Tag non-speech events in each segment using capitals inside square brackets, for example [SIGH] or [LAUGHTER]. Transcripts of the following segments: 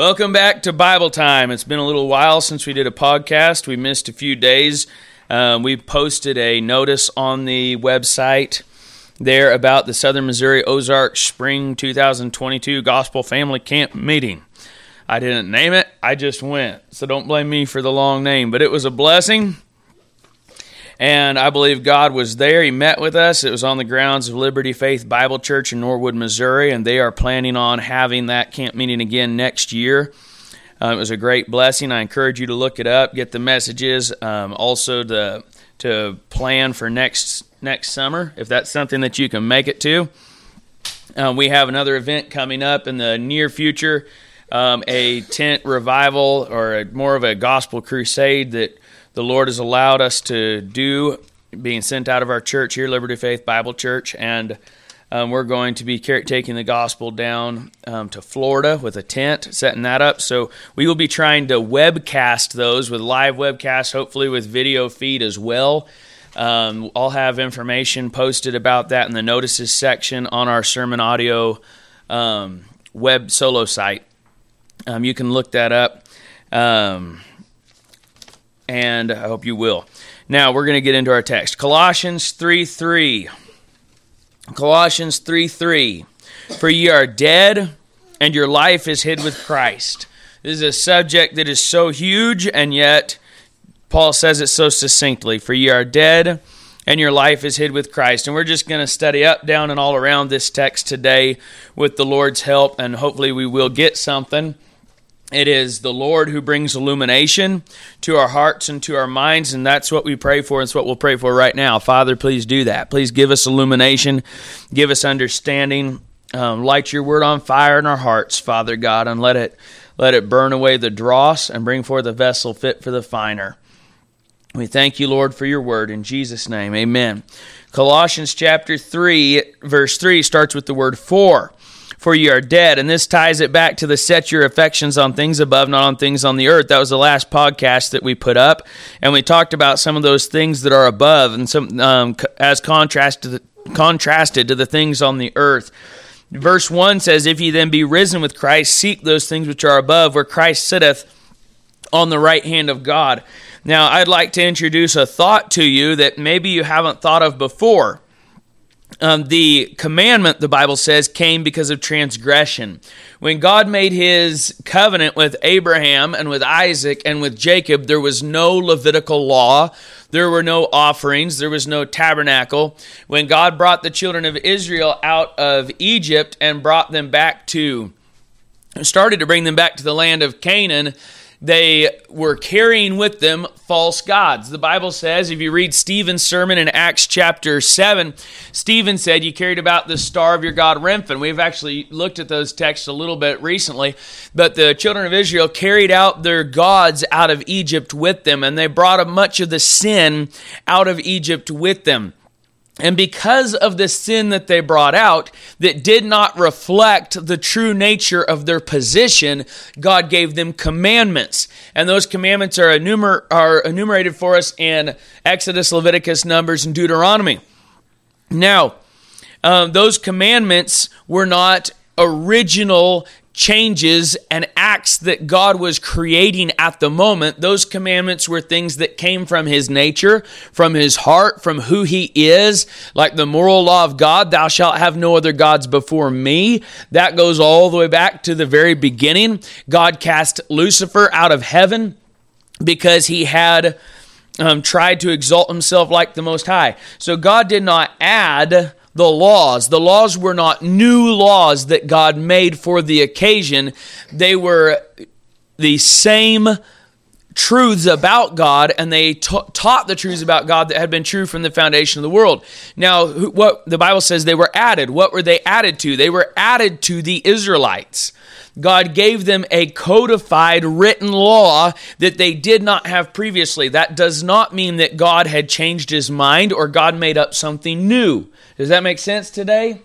Welcome back to Bible Time. It's been a little while since we did a podcast. We missed a few days. Um, we posted a notice on the website there about the Southern Missouri Ozark Spring 2022 Gospel Family Camp Meeting. I didn't name it, I just went. So don't blame me for the long name, but it was a blessing. And I believe God was there. He met with us. It was on the grounds of Liberty Faith Bible Church in Norwood, Missouri, and they are planning on having that camp meeting again next year. Uh, it was a great blessing. I encourage you to look it up, get the messages, um, also to to plan for next next summer if that's something that you can make it to. Um, we have another event coming up in the near future, um, a tent revival or a, more of a gospel crusade that the Lord has allowed us to do, being sent out of our church here, Liberty Faith Bible Church, and um, we're going to be taking the gospel down um, to Florida with a tent, setting that up. So we will be trying to webcast those with live webcasts, hopefully with video feed as well. Um, I'll have information posted about that in the notices section on our SermonAudio um, web solo site. Um, you can look that up. And I hope you will. Now we're going to get into our text. Colossians 3 3. Colossians 3 3. For ye are dead, and your life is hid with Christ. This is a subject that is so huge, and yet Paul says it so succinctly. For ye are dead, and your life is hid with Christ. And we're just going to study up, down, and all around this text today with the Lord's help, and hopefully we will get something. It is the Lord who brings illumination to our hearts and to our minds, and that's what we pray for. And it's what we'll pray for right now. Father, please do that. Please give us illumination, give us understanding. Um, light your word on fire in our hearts, Father God, and let it let it burn away the dross and bring forth a vessel fit for the finer. We thank you, Lord, for your word in Jesus' name. Amen. Colossians chapter 3, verse 3 starts with the word for for you are dead. And this ties it back to the set your affections on things above, not on things on the earth. That was the last podcast that we put up. And we talked about some of those things that are above and some um, as contrast to the, contrasted to the things on the earth. Verse 1 says, If ye then be risen with Christ, seek those things which are above, where Christ sitteth on the right hand of God. Now, I'd like to introduce a thought to you that maybe you haven't thought of before. Um, the commandment, the Bible says, came because of transgression. When God made his covenant with Abraham and with Isaac and with Jacob, there was no Levitical law. There were no offerings. There was no tabernacle. When God brought the children of Israel out of Egypt and brought them back to, started to bring them back to the land of Canaan, they were carrying with them false gods. The Bible says, if you read Stephen's sermon in Acts chapter 7, Stephen said, You carried about the star of your God Remphan. We've actually looked at those texts a little bit recently. But the children of Israel carried out their gods out of Egypt with them, and they brought much of the sin out of Egypt with them. And because of the sin that they brought out that did not reflect the true nature of their position, God gave them commandments. And those commandments are, enumer- are enumerated for us in Exodus, Leviticus, Numbers, and Deuteronomy. Now, um, those commandments were not original changes and acts that God was creating at the moment, those commandments were things that came from his nature, from his heart, from who he is, like the moral law of God, thou shalt have no other gods before me. That goes all the way back to the very beginning. God cast Lucifer out of heaven because he had um, tried to exalt himself like the Most High. So God did not add the laws. The laws were not new laws that God made for the occasion, they were the same truths about God, and they ta- taught the truths about God that had been true from the foundation of the world. Now, what the Bible says they were added. What were they added to? They were added to the Israelites. God gave them a codified written law that they did not have previously. That does not mean that God had changed his mind or God made up something new. Does that make sense today?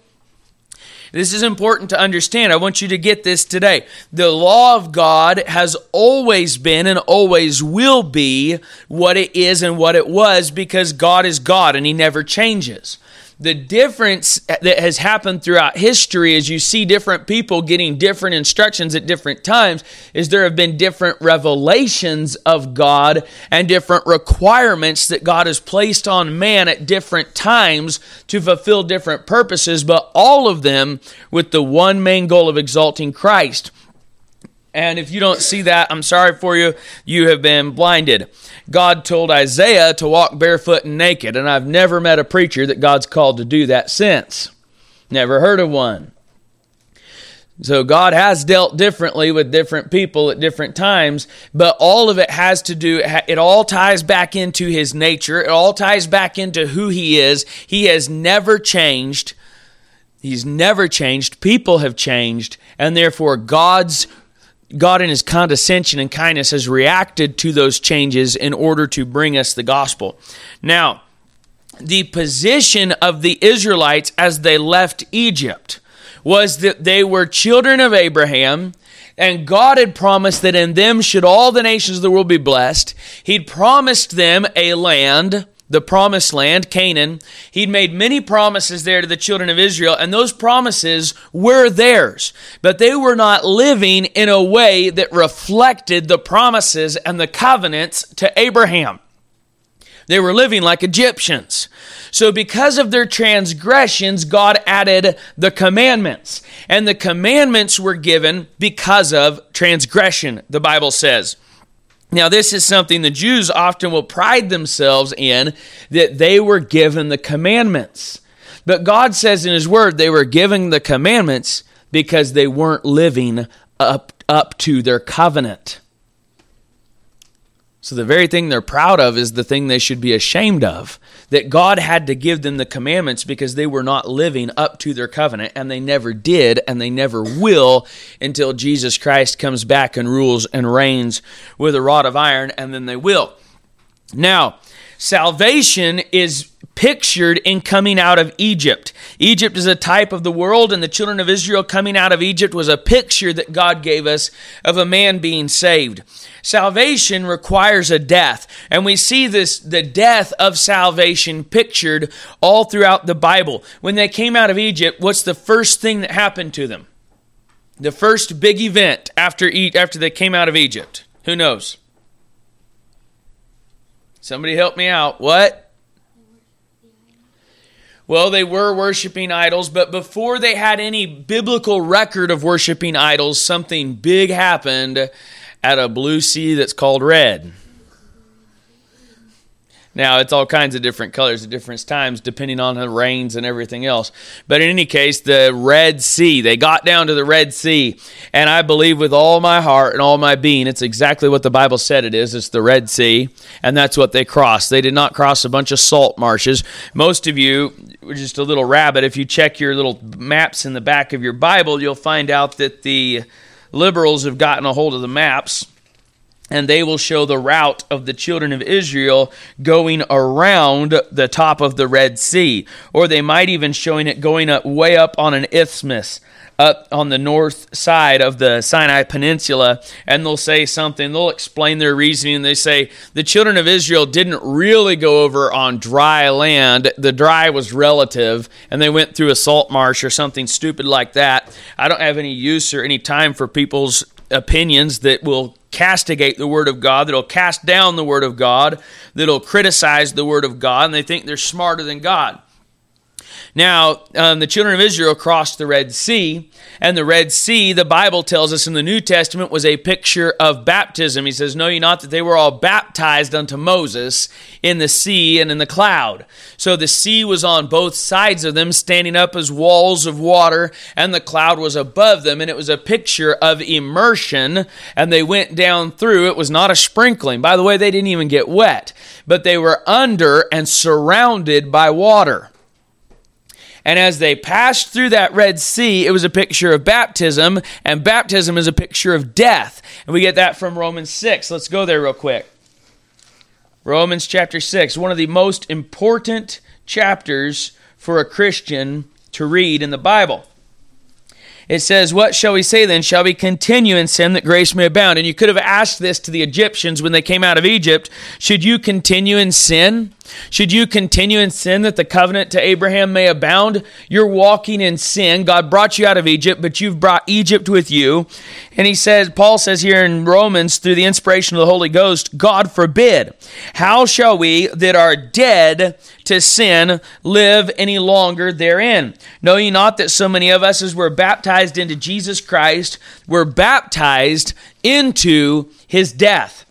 This is important to understand. I want you to get this today. The law of God has always been and always will be what it is and what it was because God is God and He never changes. The difference that has happened throughout history is you see different people getting different instructions at different times is there have been different revelations of God and different requirements that God has placed on man at different times to fulfill different purposes but all of them with the one main goal of exalting Christ and if you don't see that, I'm sorry for you. You have been blinded. God told Isaiah to walk barefoot and naked, and I've never met a preacher that God's called to do that since. Never heard of one. So God has dealt differently with different people at different times, but all of it has to do, it all ties back into his nature. It all ties back into who he is. He has never changed. He's never changed. People have changed, and therefore God's God, in his condescension and kindness, has reacted to those changes in order to bring us the gospel. Now, the position of the Israelites as they left Egypt was that they were children of Abraham, and God had promised that in them should all the nations of the world be blessed. He'd promised them a land the promised land, Canaan. He'd made many promises there to the children of Israel, and those promises were theirs. But they were not living in a way that reflected the promises and the covenants to Abraham. They were living like Egyptians. So, because of their transgressions, God added the commandments. And the commandments were given because of transgression, the Bible says. Now, this is something the Jews often will pride themselves in that they were given the commandments. But God says in His Word they were given the commandments because they weren't living up, up to their covenant. So, the very thing they're proud of is the thing they should be ashamed of. That God had to give them the commandments because they were not living up to their covenant, and they never did, and they never will until Jesus Christ comes back and rules and reigns with a rod of iron, and then they will. Now, salvation is pictured in coming out of Egypt. Egypt is a type of the world, and the children of Israel coming out of Egypt was a picture that God gave us of a man being saved. Salvation requires a death, and we see this the death of salvation pictured all throughout the Bible. When they came out of Egypt, what's the first thing that happened to them? The first big event after after they came out of Egypt. Who knows? Somebody help me out. What? Well, they were worshiping idols, but before they had any biblical record of worshiping idols, something big happened at a blue sea that's called red. Now, it's all kinds of different colors at different times, depending on the rains and everything else. But in any case, the Red Sea, they got down to the Red Sea. And I believe with all my heart and all my being, it's exactly what the Bible said it is. It's the Red Sea. And that's what they crossed. They did not cross a bunch of salt marshes. Most of you, just a little rabbit, if you check your little maps in the back of your Bible, you'll find out that the liberals have gotten a hold of the maps and they will show the route of the children of Israel going around the top of the Red Sea. Or they might even showing it going up way up on an isthmus up on the north side of the Sinai Peninsula, and they'll say something, they'll explain their reasoning. They say the children of Israel didn't really go over on dry land, the dry was relative, and they went through a salt marsh or something stupid like that. I don't have any use or any time for people's opinions that will castigate the Word of God, that'll cast down the Word of God, that'll criticize the Word of God, and they think they're smarter than God. Now, um, the children of Israel crossed the Red Sea, and the Red Sea, the Bible tells us in the New Testament, was a picture of baptism. He says, Know ye not that they were all baptized unto Moses in the sea and in the cloud? So the sea was on both sides of them, standing up as walls of water, and the cloud was above them, and it was a picture of immersion, and they went down through. It was not a sprinkling. By the way, they didn't even get wet, but they were under and surrounded by water. And as they passed through that Red Sea, it was a picture of baptism, and baptism is a picture of death. And we get that from Romans 6. Let's go there real quick. Romans chapter 6, one of the most important chapters for a Christian to read in the Bible. It says, What shall we say then? Shall we continue in sin that grace may abound? And you could have asked this to the Egyptians when they came out of Egypt Should you continue in sin Should you continue in sin that the covenant to Abraham may abound? You're walking in sin. God brought you out of Egypt, but you've brought Egypt with you. And he says, Paul says here in Romans, through the inspiration of the Holy Ghost, God forbid. How shall we that are dead to sin live any longer therein? Know ye not that so many of us, as were baptized into Jesus Christ, were baptized into his death?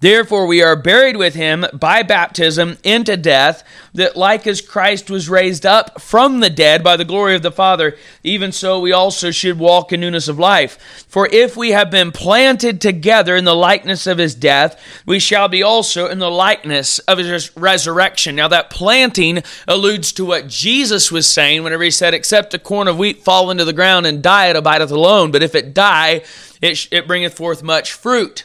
Therefore, we are buried with him by baptism into death, that like as Christ was raised up from the dead by the glory of the Father, even so we also should walk in newness of life. For if we have been planted together in the likeness of his death, we shall be also in the likeness of his resurrection. Now, that planting alludes to what Jesus was saying whenever he said, Except a corn of wheat fall into the ground and die, it abideth alone. But if it die, it, it bringeth forth much fruit.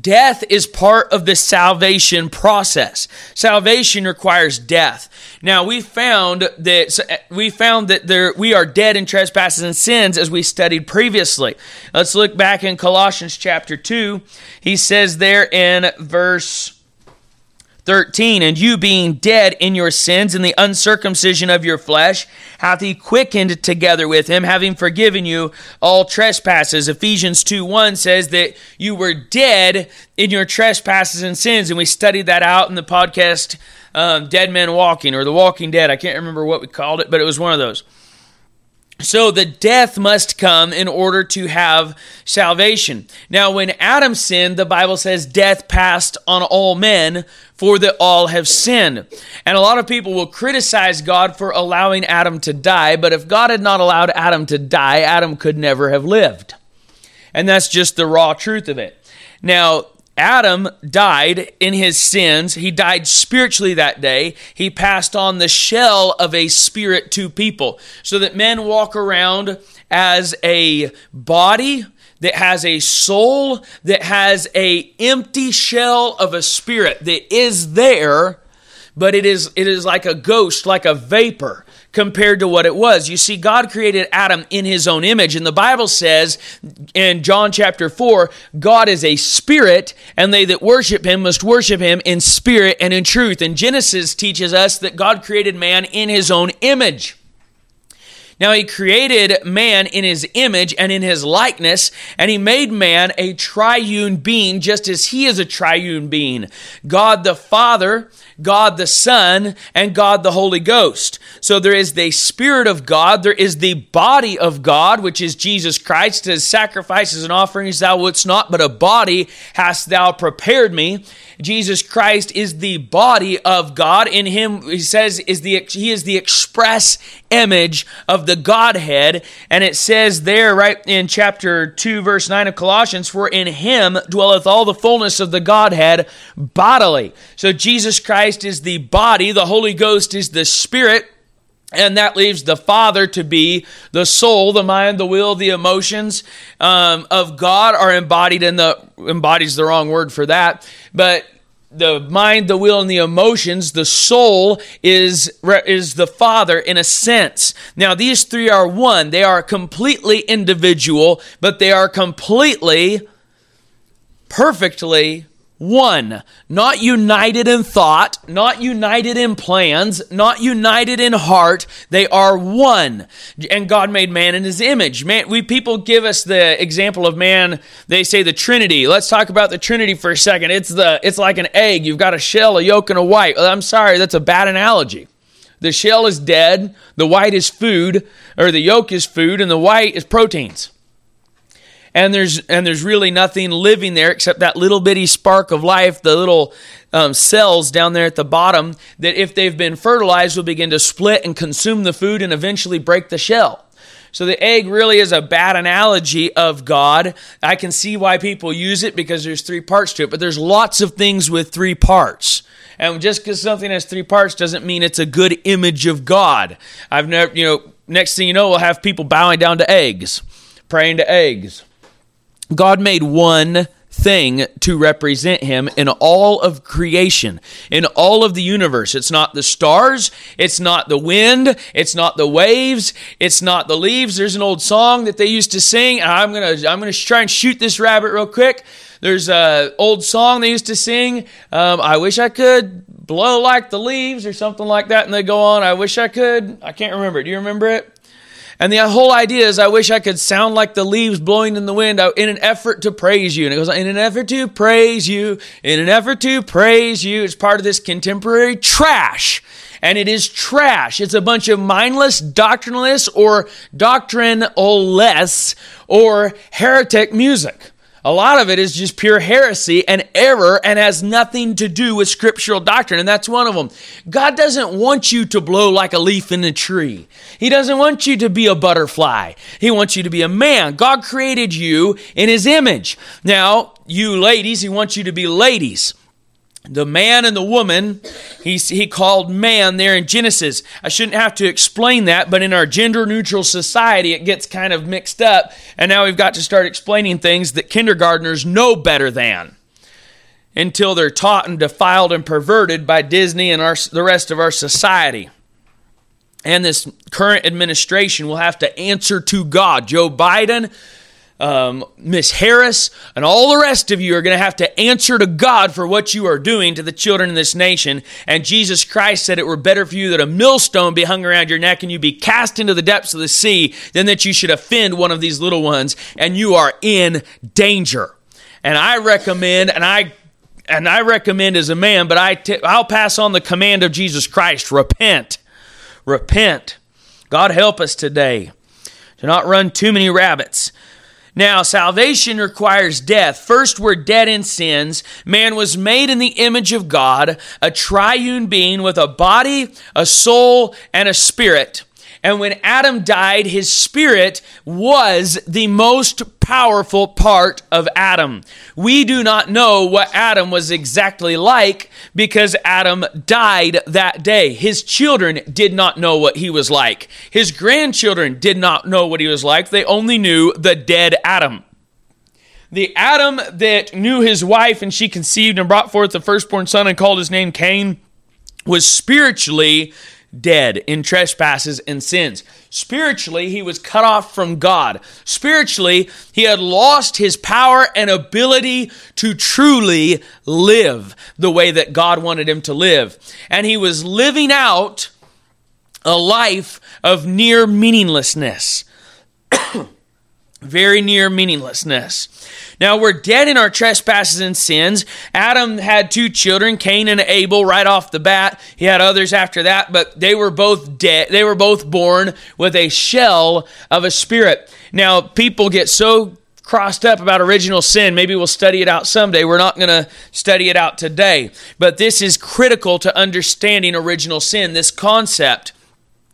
Death is part of the salvation process. Salvation requires death. Now we found that eh, we found that there we are dead in trespasses and sins as we studied previously. Let's look back in Colossians chapter 2. He says there in verse 13, and you being dead in your sins and the uncircumcision of your flesh, hath he quickened together with him, having forgiven you all trespasses. Ephesians 2 1 says that you were dead in your trespasses and sins. And we studied that out in the podcast um, Dead Men Walking or The Walking Dead. I can't remember what we called it, but it was one of those. So the death must come in order to have salvation. Now, when Adam sinned, the Bible says death passed on all men, for that all have sinned. And a lot of people will criticize God for allowing Adam to die, but if God had not allowed Adam to die, Adam could never have lived. And that's just the raw truth of it. Now, Adam died in his sins. He died spiritually that day. He passed on the shell of a spirit to people so that men walk around as a body that has a soul that has a empty shell of a spirit that is there but it is it is like a ghost like a vapor compared to what it was. You see, God created Adam in his own image. And the Bible says in John chapter 4 God is a spirit, and they that worship him must worship him in spirit and in truth. And Genesis teaches us that God created man in his own image. Now, he created man in his image and in his likeness, and he made man a triune being, just as he is a triune being. God the Father, God the Son, and God the Holy Ghost. So there is the Spirit of God, there is the body of God, which is Jesus Christ, as sacrifices and offerings thou wouldst not, but a body hast thou prepared me. Jesus Christ is the body of God. In him, he says, is the he is the express image of the Godhead. And it says there, right in chapter 2, verse 9 of Colossians, for in him dwelleth all the fullness of the Godhead bodily. So Jesus Christ is the body, the Holy Ghost is the spirit. And that leaves the Father to be the soul, the mind, the will, the emotions um, of God are embodied in the embodies the wrong word for that, but the mind, the will, and the emotions, the soul is, is the Father in a sense. Now, these three are one. They are completely individual, but they are completely, perfectly one, not united in thought, not united in plans, not united in heart. They are one. And God made man in his image. Man, we people give us the example of man, they say the Trinity. Let's talk about the Trinity for a second. It's the it's like an egg. You've got a shell, a yolk, and a white. I'm sorry, that's a bad analogy. The shell is dead, the white is food, or the yolk is food, and the white is proteins and there's and there's really nothing living there except that little bitty spark of life, the little um, cells down there at the bottom that, if they've been fertilized, will begin to split and consume the food and eventually break the shell. So the egg really is a bad analogy of God. I can see why people use it because there's three parts to it, but there's lots of things with three parts. And just because something has three parts doesn't mean it's a good image of God. I've never, you know, next thing you know, we'll have people bowing down to eggs, praying to eggs. God made one thing to represent him in all of creation, in all of the universe. It's not the stars, it's not the wind, it's not the waves, it's not the leaves. There's an old song that they used to sing. I'm going to I'm going to try and shoot this rabbit real quick. There's a old song they used to sing. Um, I wish I could blow like the leaves or something like that, and they go on. I wish I could. I can't remember. Do you remember it? And the whole idea is, I wish I could sound like the leaves blowing in the wind in an effort to praise you. And it goes, in an effort to praise you, in an effort to praise you. It's part of this contemporary trash. And it is trash. It's a bunch of mindless, doctrineless, or doctrineless, or heretic music. A lot of it is just pure heresy and error and has nothing to do with scriptural doctrine, and that's one of them. God doesn't want you to blow like a leaf in a tree. He doesn't want you to be a butterfly. He wants you to be a man. God created you in His image. Now, you ladies, He wants you to be ladies the man and the woman he, he called man there in genesis. I shouldn't have to explain that but in our gender neutral society it gets kind of mixed up. And now we've got to start explaining things that kindergartners know better than until they're taught and defiled and perverted by disney and our, the rest of our society. And this current administration will have to answer to god. Joe biden um, Miss Harris, and all the rest of you are going to have to answer to God for what you are doing to the children in this nation. And Jesus Christ said it were better for you that a millstone be hung around your neck and you be cast into the depths of the sea than that you should offend one of these little ones, and you are in danger. And I recommend, and I and I recommend as a man, but I t- I'll pass on the command of Jesus Christ: repent, repent. God help us today to not run too many rabbits. Now, salvation requires death. First, we're dead in sins. Man was made in the image of God, a triune being with a body, a soul, and a spirit. And when Adam died, his spirit was the most powerful part of Adam. We do not know what Adam was exactly like because Adam died that day. His children did not know what he was like. His grandchildren did not know what he was like. They only knew the dead Adam. The Adam that knew his wife and she conceived and brought forth the firstborn son and called his name Cain was spiritually dead in trespasses and sins. Spiritually, he was cut off from God. Spiritually, he had lost his power and ability to truly live the way that God wanted him to live. And he was living out a life of near meaninglessness. [COUGHS] Very near meaninglessness. Now we're dead in our trespasses and sins. Adam had two children, Cain and Abel, right off the bat. He had others after that, but they were both dead. They were both born with a shell of a spirit. Now people get so crossed up about original sin. Maybe we'll study it out someday. We're not going to study it out today. But this is critical to understanding original sin, this concept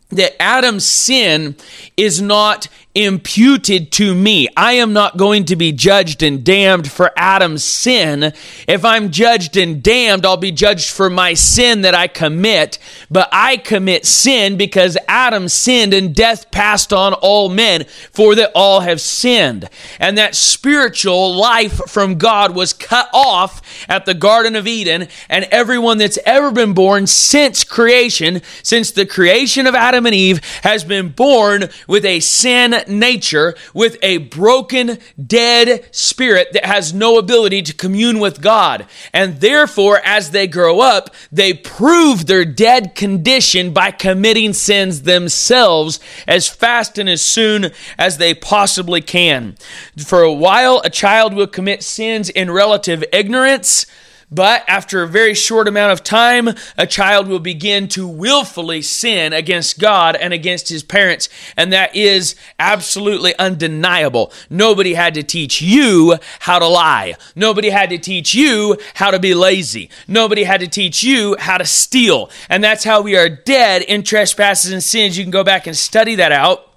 that Adam's sin is not imputed to me. I am not going to be judged and damned for Adam's sin. If I'm judged and damned, I'll be judged for my sin that I commit. But I commit sin because Adam sinned and death passed on all men, for that all have sinned. And that spiritual life from God was cut off at the Garden of Eden, and everyone that's ever been born since creation, since the creation of Adam and Eve, has been born with a sin nature with a broken, dead spirit that has no ability to commune with God. And therefore, as they grow up, they prove their dead condition by committing sins themselves as fast and as soon as they possibly can. For a while, a child will commit sins in relative ignorance but after a very short amount of time, a child will begin to willfully sin against God and against his parents. And that is absolutely undeniable. Nobody had to teach you how to lie. Nobody had to teach you how to be lazy. Nobody had to teach you how to steal. And that's how we are dead in trespasses and sins. You can go back and study that out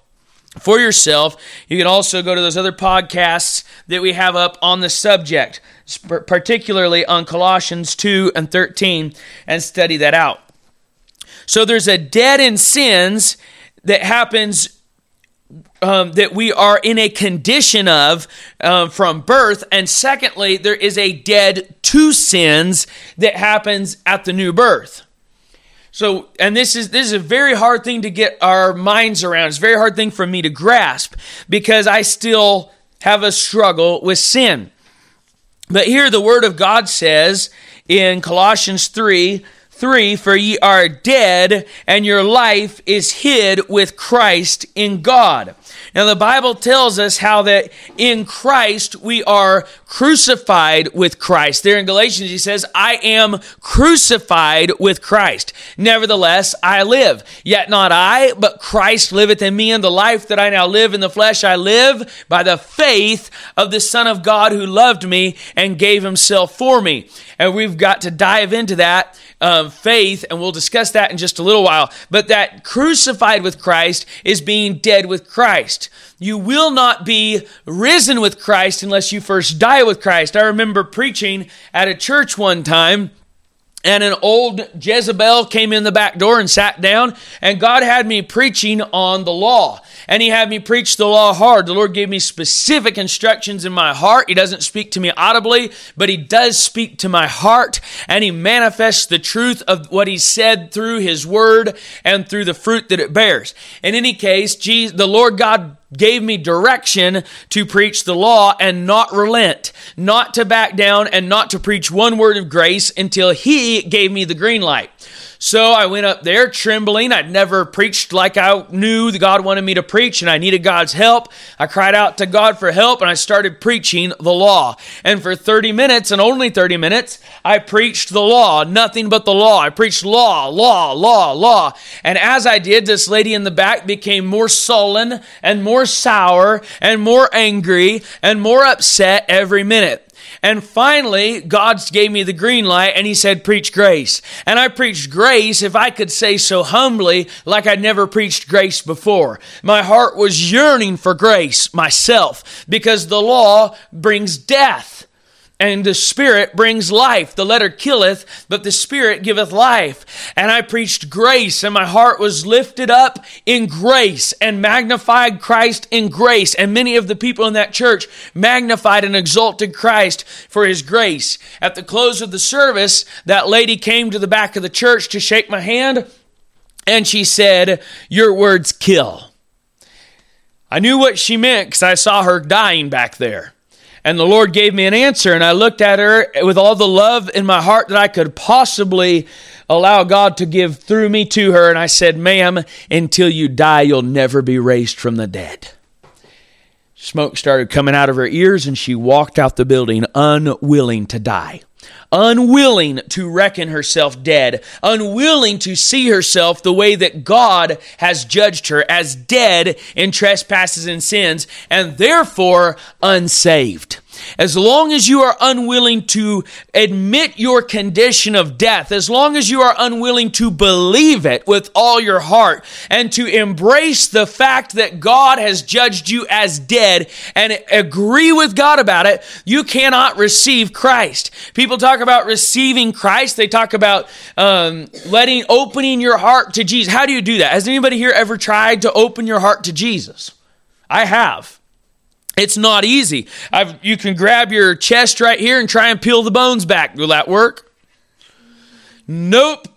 for yourself. You can also go to those other podcasts that we have up on the subject particularly on Colossians 2 and 13, and study that out. So there's a dead in sins that happens um, that we are in a condition of uh, from birth. And secondly, there is a dead to sins that happens at the new birth. So, and this is this is a very hard thing to get our minds around. It's a very hard thing for me to grasp because I still have a struggle with sin. But here the word of God says in Colossians 3 3 For ye are dead, and your life is hid with Christ in God. Now, the Bible tells us how that in Christ we are crucified with Christ. There in Galatians, he says, I am crucified with Christ. Nevertheless, I live. Yet not I, but Christ liveth in me, and the life that I now live in the flesh I live by the faith of the Son of God who loved me and gave himself for me. And we've got to dive into that um, faith, and we'll discuss that in just a little while. But that crucified with Christ is being dead with Christ. You will not be risen with Christ unless you first die with Christ. I remember preaching at a church one time and an old Jezebel came in the back door and sat down, and God had me preaching on the law. And He had me preach the law hard. The Lord gave me specific instructions in my heart. He doesn't speak to me audibly, but He does speak to my heart, and He manifests the truth of what He said through His Word and through the fruit that it bears. In any case, Jesus, the Lord God gave me direction to preach the law and not relent, not to back down and not to preach one word of grace until he gave me the green light. So I went up there trembling. I'd never preached like I knew that God wanted me to preach and I needed God's help. I cried out to God for help and I started preaching the law. And for 30 minutes and only 30 minutes, I preached the law, nothing but the law. I preached law, law, law, law. And as I did, this lady in the back became more sullen and more sour and more angry and more upset every minute. And finally, God gave me the green light and He said, Preach grace. And I preached grace, if I could say so humbly, like I'd never preached grace before. My heart was yearning for grace myself because the law brings death and the Spirit brings life. The letter killeth, but the Spirit giveth life. And I preached grace, and my heart was lifted up in grace and magnified Christ in grace. And many of the people in that church magnified and exalted Christ for his grace. At the close of the service, that lady came to the back of the church to shake my hand, and she said, Your words kill. I knew what she meant because I saw her dying back there. And the Lord gave me an answer, and I looked at her with all the love in my heart that I could possibly allow God to give through me to her. And I said, Ma'am, until you die, you'll never be raised from the dead. Smoke started coming out of her ears, and she walked out the building unwilling to die unwilling to reckon herself dead, unwilling to see herself the way that God has judged her as dead in trespasses and sins, and therefore unsaved. As long as you are unwilling to admit your condition of death, as long as you are unwilling to believe it with all your heart and to embrace the fact that God has judged you as dead and agree with God about it, you cannot receive Christ. People talk about receiving Christ. They talk about um, letting, opening your heart to Jesus. How do you do that? Has anybody here ever tried to open your heart to Jesus? I have. It's not easy. I've, you can grab your chest right here and try and peel the bones back. Will that work? Nope.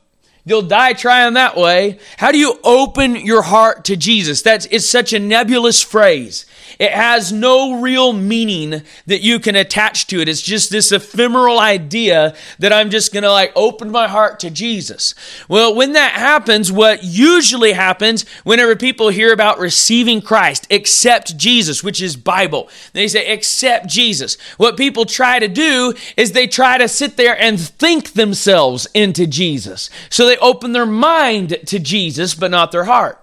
You'll die trying that way. How do you open your heart to Jesus? That's it's such a nebulous phrase. It has no real meaning that you can attach to it. It's just this ephemeral idea that I'm just going to like open my heart to Jesus. Well, when that happens, what usually happens whenever people hear about receiving Christ, accept Jesus, which is Bible, they say accept Jesus. What people try to do is they try to sit there and think themselves into Jesus. So they open their mind to Jesus, but not their heart.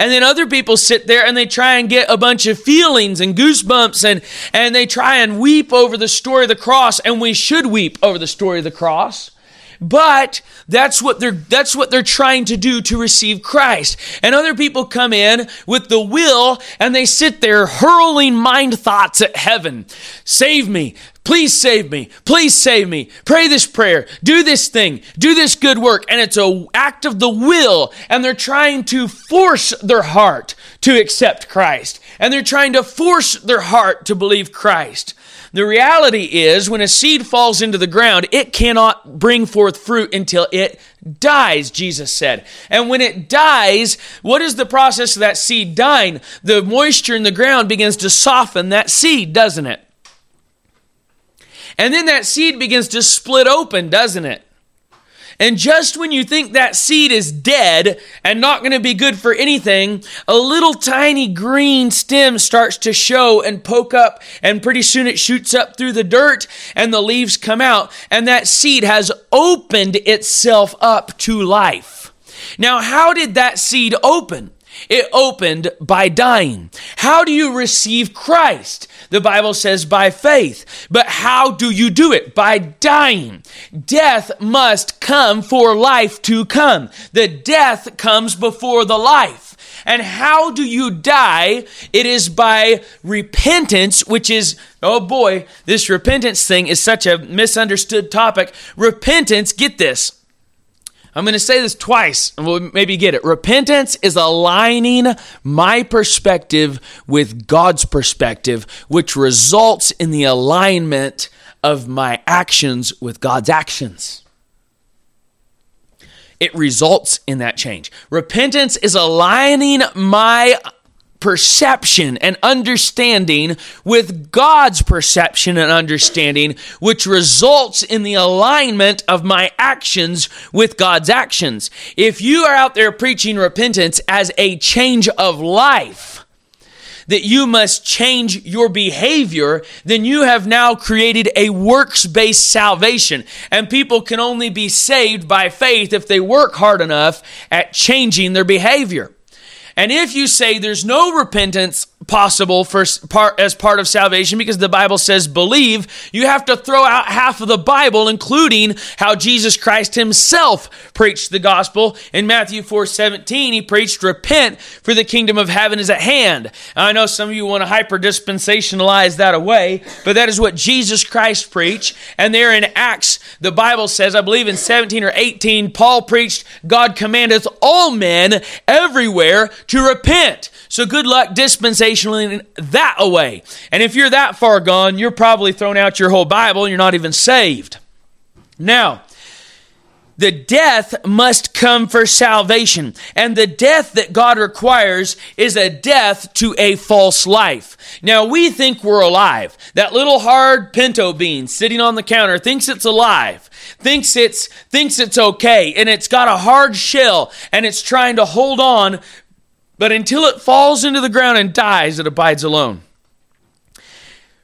And then other people sit there and they try and get a bunch of feelings and goosebumps and, and they try and weep over the story of the cross. And we should weep over the story of the cross. But that's what they're that's what they're trying to do to receive Christ. And other people come in with the will and they sit there hurling mind thoughts at heaven. Save me. please save me, please save me, pray this prayer, do this thing, do this good work. And it's an act of the will. And they're trying to force their heart to accept Christ. And they're trying to force their heart to believe Christ. The reality is, when a seed falls into the ground, it cannot bring forth fruit until it dies, Jesus said. And when it dies, what is the process of that seed dying? The moisture in the ground begins to soften that seed, doesn't it? And then that seed begins to split open, doesn't it? And just when you think that seed is dead and not going to be good for anything, a little tiny green stem starts to show and poke up, and pretty soon it shoots up through the dirt and the leaves come out, and that seed has opened itself up to life. Now, how did that seed open? It opened by dying. How do you receive Christ? The Bible says by faith. But how do you do it? By dying. Death must come for life to come. The death comes before the life. And how do you die? It is by repentance, which is, oh boy, this repentance thing is such a misunderstood topic. Repentance, get this I'm going to say this twice, and we'll maybe get it. Repentance is aligning my perspective with God's perspective, which results in the alignment of my actions with God's actions. It results in that change. Repentance is aligning my perception and understanding with God's perception and understanding, which results in the alignment of my actions with God's actions. If you are out there preaching repentance as a change of life, that you must change your behavior, then you have now created a works based salvation. And people can only be saved by faith if they work hard enough at changing their behavior. And if you say there's no repentance possible for part as part of salvation because the Bible says believe, you have to throw out half of the Bible including how Jesus Christ himself preached the gospel. In Matthew 4:17, he preached repent for the kingdom of heaven is at hand. I know some of you want to hyper dispensationalize that away, but that is what Jesus Christ preached. And there in Acts, the Bible says, I believe in 17 or 18, Paul preached, God commandeth all men everywhere to repent. So good luck dispensationally that away. And if you're that far gone, you're probably thrown out your whole Bible and you're not even saved. Now, the death must come for salvation. And the death that God requires is a death to a false life. Now, we think we're alive. That little hard pinto bean sitting on the counter thinks it's alive, thinks it's, thinks it's okay, and it's got a hard shell and it's trying to hold on but until it falls into the ground and dies, it abides alone.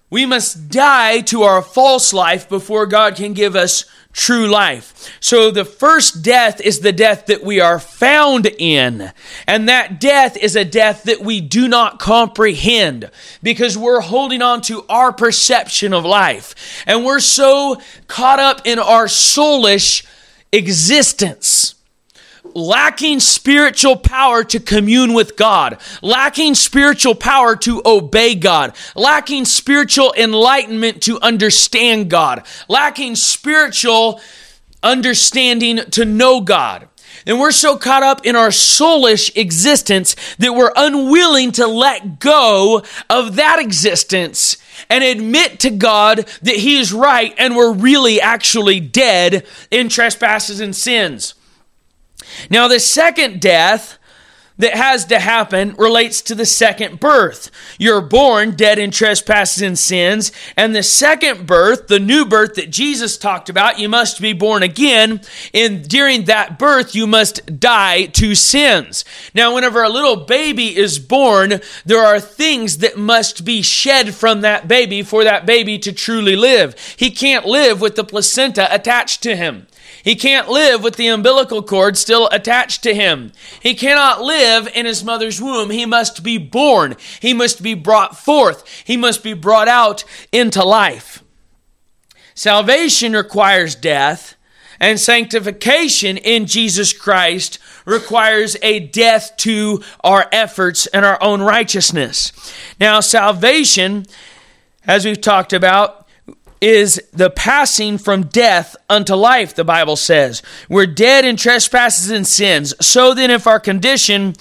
We must die to our false life before God can give us true life. So the first death is the death that we are found in. And that death is a death that we do not comprehend because we're holding on to our perception of life. And we're so caught up in our soulish existence lacking spiritual power to commune with God, lacking spiritual power to obey God, lacking spiritual enlightenment to understand God, lacking spiritual understanding to know God. And we're so caught up in our soulish existence that we're unwilling to let go of that existence and admit to God that He is right and we're really actually dead in trespasses and sins. Now, the second death that has to happen relates to the second birth. You're born dead in trespasses and sins, and the second birth, the new birth that Jesus talked about, you must be born again. And during that birth, you must die to sins. Now, whenever a little baby is born, there are things that must be shed from that baby for that baby to truly live. He can't live with the placenta attached to him. He can't live with the umbilical cord still attached to him. He cannot live in his mother's womb. He must be born. He must be brought forth. He must be brought out into life. Salvation requires death, and sanctification in Jesus Christ requires a death to our efforts and our own righteousness. Now, salvation, as we've talked about, is the passing from death unto life, the Bible says. We're dead in trespasses and sins. So then, if our condition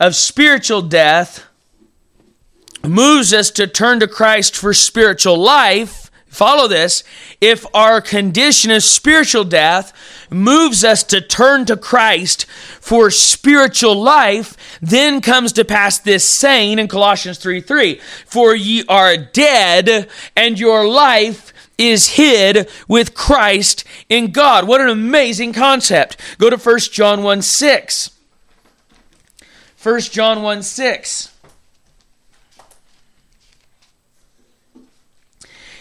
of spiritual death moves us to turn to Christ for spiritual life, follow this, if our condition of spiritual death moves us to turn to Christ for spiritual life, then comes to pass this saying in Colossians 3 3 For ye are dead, and your life is hid with Christ in God. What an amazing concept. Go to 1 John 1 6. 1 John 1 6.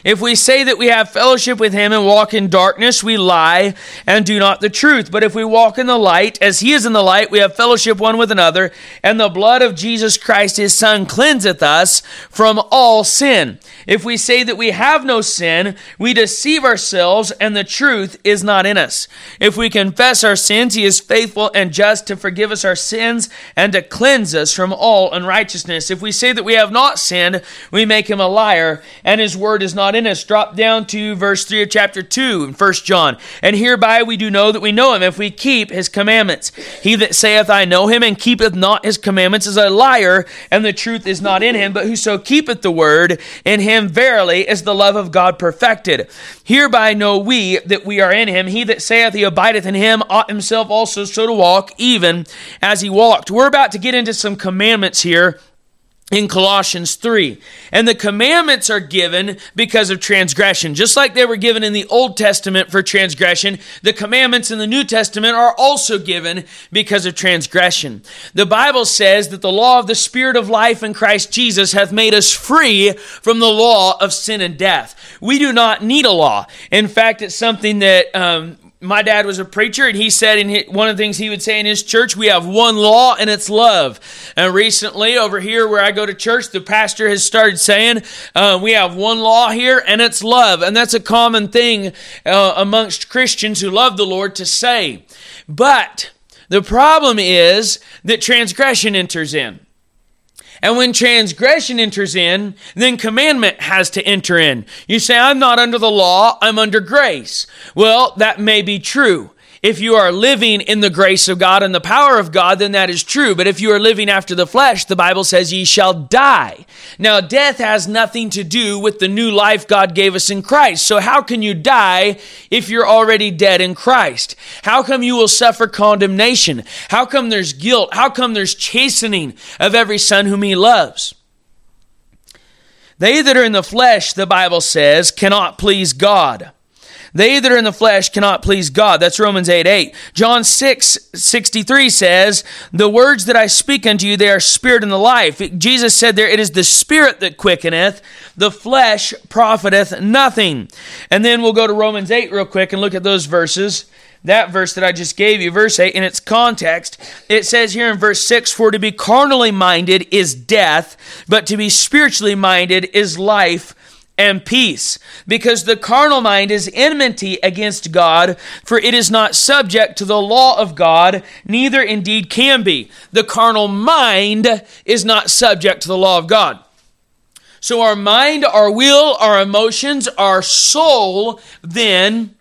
If we say that we have fellowship with him and walk in darkness, we lie and do not the truth. But if we walk in the light, as he is in the light, we have fellowship one with another, and the blood of Jesus Christ, his Son, cleanseth us from all sin. If we say that we have no sin, we deceive ourselves, and the truth is not in us. If we confess our sins, he is faithful and just to forgive us our sins and to cleanse us from all unrighteousness. If we say that we have not sinned, we make him a liar, and his word is not in us. Drop down to verse 3 of chapter 2 in 1 John. And hereby we do know that we know him if we keep his commandments. He that saith, I know him, and keepeth not his commandments is a liar, and the truth is not in him. But whoso keepeth the word, in him him verily is the love of God perfected. Hereby know we that we are in him. He that saith he abideth in him ought himself also so to walk, even as he walked. We're about to get into some commandments here in Colossians 3. And the commandments are given because of transgression. Just like they were given in the Old Testament for transgression, the commandments in the New Testament are also given because of transgression. The Bible says that the law of the Spirit of life in Christ Jesus hath made us free from the law of sin and death. We do not need a law. In fact, it's something that um, my dad was a preacher, and he said in his, one of the things he would say in his church, we have one law, and it's love. And recently, over here where I go to church, the pastor has started saying, uh, we have one law here, and it's love. And that's a common thing uh, amongst Christians who love the Lord to say. But the problem is that transgression enters in. And when transgression enters in, then commandment has to enter in. You say, I'm not under the law, I'm under grace. Well, that may be true. If you are living in the grace of God and the power of God, then that is true. But if you are living after the flesh, the Bible says ye shall die. Now, death has nothing to do with the new life God gave us in Christ. So how can you die if you're already dead in Christ? How come you will suffer condemnation? How come there's guilt? How come there's chastening of every son whom he loves? They that are in the flesh, the Bible says, cannot please God. They that are in the flesh cannot please God. That's Romans 8 8. John 6 63 says, The words that I speak unto you, they are spirit and the life. Jesus said there, It is the spirit that quickeneth, the flesh profiteth nothing. And then we'll go to Romans 8 real quick and look at those verses that verse that I just gave you, verse 8, in its context, it says here in verse 6 For to be carnally minded is death, but to be spiritually minded is life and peace, because the carnal mind is enmity against God, for it is not subject to the law of God, neither indeed can be. The carnal mind is not subject to the law of God. So our mind, our will, our emotions, our soul then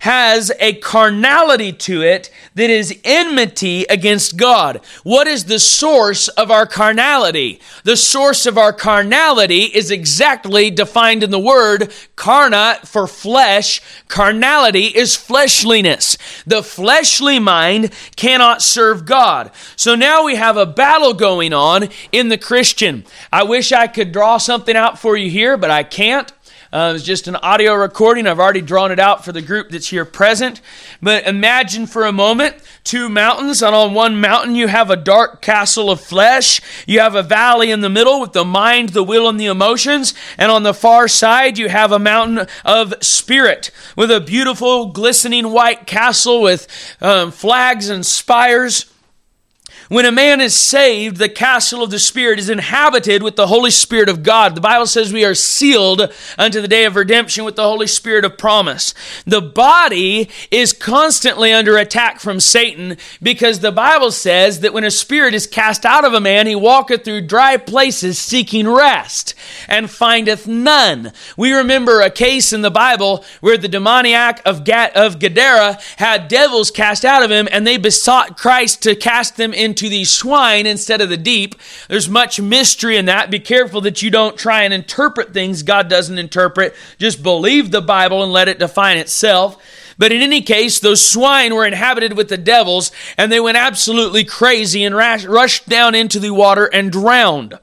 has a carnality to it that is enmity against God. What is the source of our carnality? The source of our carnality is exactly defined in the word carna for flesh. Carnality is fleshliness. The fleshly mind cannot serve God. So now we have a battle going on in the Christian. I wish I could draw something out for you here, but I can't. Uh, it's just an audio recording. I've already drawn it out for the group that's here present. But imagine for a moment two mountains, and on one mountain you have a dark castle of flesh. You have a valley in the middle with the mind, the will, and the emotions. And on the far side you have a mountain of spirit with a beautiful, glistening white castle with um, flags and spires. When a man is saved, the castle of the Spirit is inhabited with the Holy Spirit of God. The Bible says we are sealed unto the day of redemption with the Holy Spirit of promise. The body is constantly under attack from Satan because the Bible says that when a spirit is cast out of a man, he walketh through dry places seeking rest and findeth none. We remember a case in the Bible where the demoniac of, Gadara had devils cast out of him and they besought Christ to cast them into into these swine instead of the deep. There's much mystery in that. Be careful that you don't try and interpret things God doesn't interpret. Just believe the Bible and let it define itself. But in any case, those swine were inhabited with the devils, and they went absolutely crazy and rushed down into the water and drowned.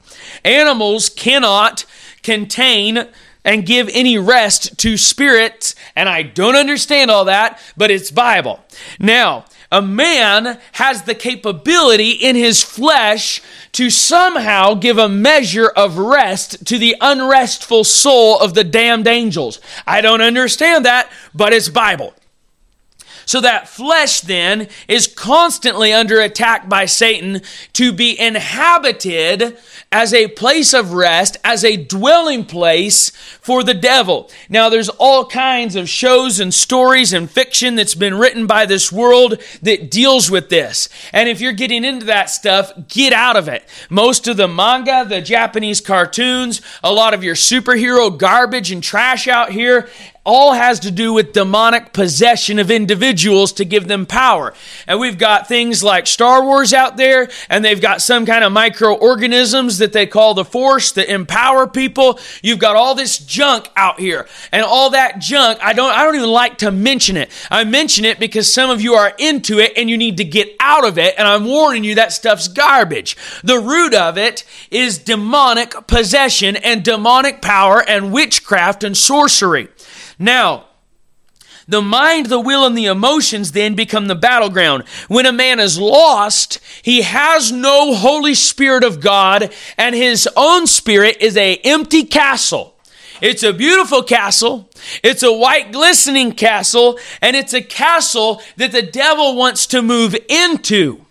Animals cannot contain and give any rest to spirits, and I don't understand all that, but it's Bible. Now, a man has the capability in his flesh to somehow give a measure of rest to the unrestful soul of the damned angels. I don't understand that, but it's Bible. So that flesh then is constantly under attack by Satan to be inhabited as a place of rest, as a dwelling place for the devil. Now, there's all kinds of shows and stories and fiction that's been written by this world that deals with this. And if you're getting into that stuff, get out of it. Most of the manga, the Japanese cartoons, a lot of your superhero garbage and trash out here all has to do with demonic possession of individuals to give them power. And we've got things like Star Wars out there, and they've got some kind of microorganisms that they call the Force that empower people. You've got all this junk out here, and all that junk. I don't. I don't even like to mention it. I mention it because some of you are into it, and you need to get out of it. And I'm warning you that stuff's garbage. The root of it is demonic possession and demonic power and witchcraft and sorcery. Now, the mind, the will, and the emotions then become the battleground. When a man is lost, he has no Holy Spirit of God, and his own spirit is a empty castle. It's a beautiful castle. It's a white glistening castle, and it's a castle that the devil wants to move into.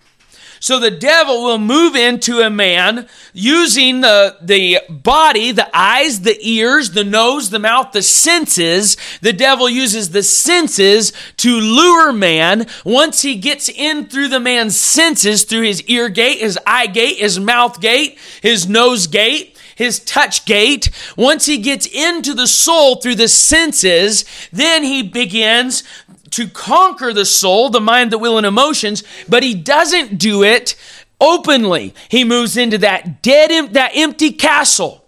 So the devil will move into a man using the, the body, the eyes, the ears, the nose, the mouth, the senses. The devil uses the senses to lure man. Once he gets in through the man's senses, through his ear gate, his eye gate, his mouth gate, his nose gate, his touch gate, once he gets into the soul through the senses, then he begins to conquer the soul, the mind, the will, and emotions, but he doesn't do it openly. He moves into that dead, that empty castle.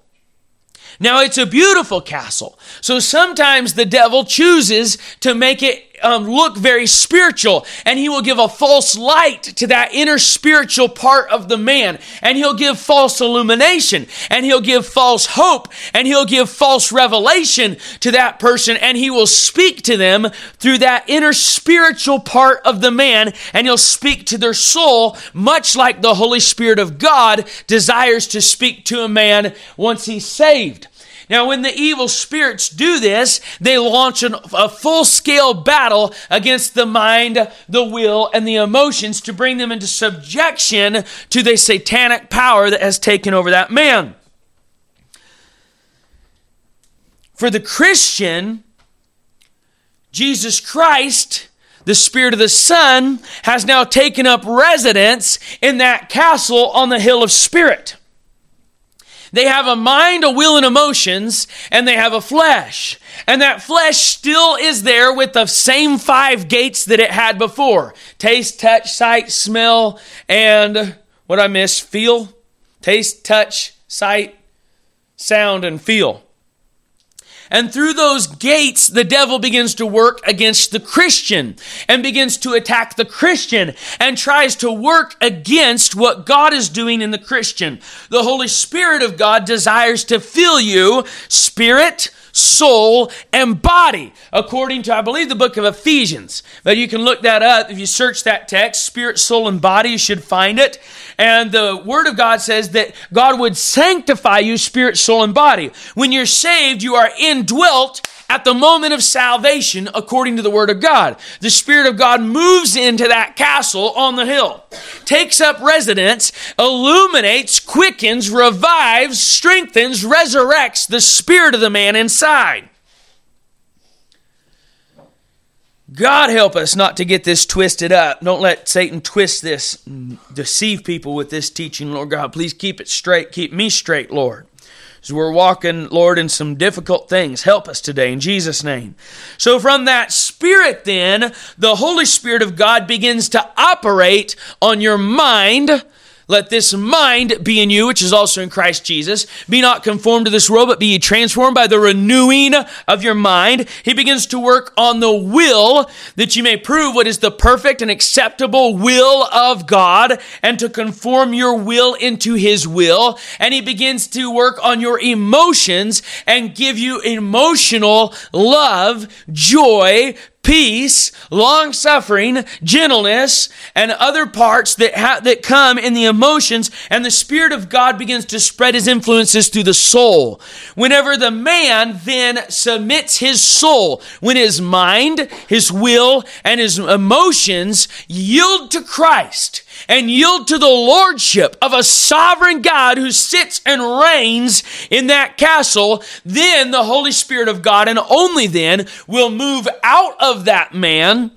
Now, it's a beautiful castle. So sometimes the devil chooses to make it um, look very spiritual and he will give a false light to that inner spiritual part of the man and he'll give false illumination and he'll give false hope and he'll give false revelation to that person and he will speak to them through that inner spiritual part of the man and he'll speak to their soul much like the Holy Spirit of God desires to speak to a man once he's saved. Now, when the evil spirits do this, they launch an, a full scale battle against the mind, the will, and the emotions to bring them into subjection to the satanic power that has taken over that man. For the Christian, Jesus Christ, the Spirit of the Son, has now taken up residence in that castle on the hill of Spirit. They have a mind, a will, and emotions, and they have a flesh. And that flesh still is there with the same five gates that it had before taste, touch, sight, smell, and what I miss, feel. Taste, touch, sight, sound, and feel. And through those gates, the devil begins to work against the Christian and begins to attack the Christian and tries to work against what God is doing in the Christian. The Holy Spirit of God desires to fill you spirit, soul, and body, according to, I believe, the book of Ephesians. But you can look that up. If you search that text, spirit, soul, and body, you should find it. And the Word of God says that God would sanctify you, spirit, soul, and body. When you're saved, you are indwelt at the moment of salvation according to the Word of God. The Spirit of God moves into that castle on the hill, takes up residence, illuminates, quickens, revives, strengthens, resurrects the spirit of the man inside. God help us not to get this twisted up. Don't let Satan twist this, deceive people with this teaching, Lord God. Please keep it straight. Keep me straight, Lord. As we're walking, Lord, in some difficult things, help us today in Jesus' name. So, from that Spirit, then, the Holy Spirit of God begins to operate on your mind let this mind be in you, which is also in Christ Jesus. Be not conformed to this world, but be transformed by the renewing of your mind. He begins to work on the will that you may prove what is the perfect and acceptable will of God and to conform your will into His will. And He begins to work on your emotions and give you emotional love, joy, peace, long suffering, gentleness, and other parts that ha- that come in the emotions, and the Spirit of God begins to spread His influences through the soul. Whenever the man then submits his soul, when his mind, his will, and his emotions yield to Christ and yield to the lordship of a sovereign God who sits and reigns in that castle, then the Holy Spirit of God, and only then, will move out of that man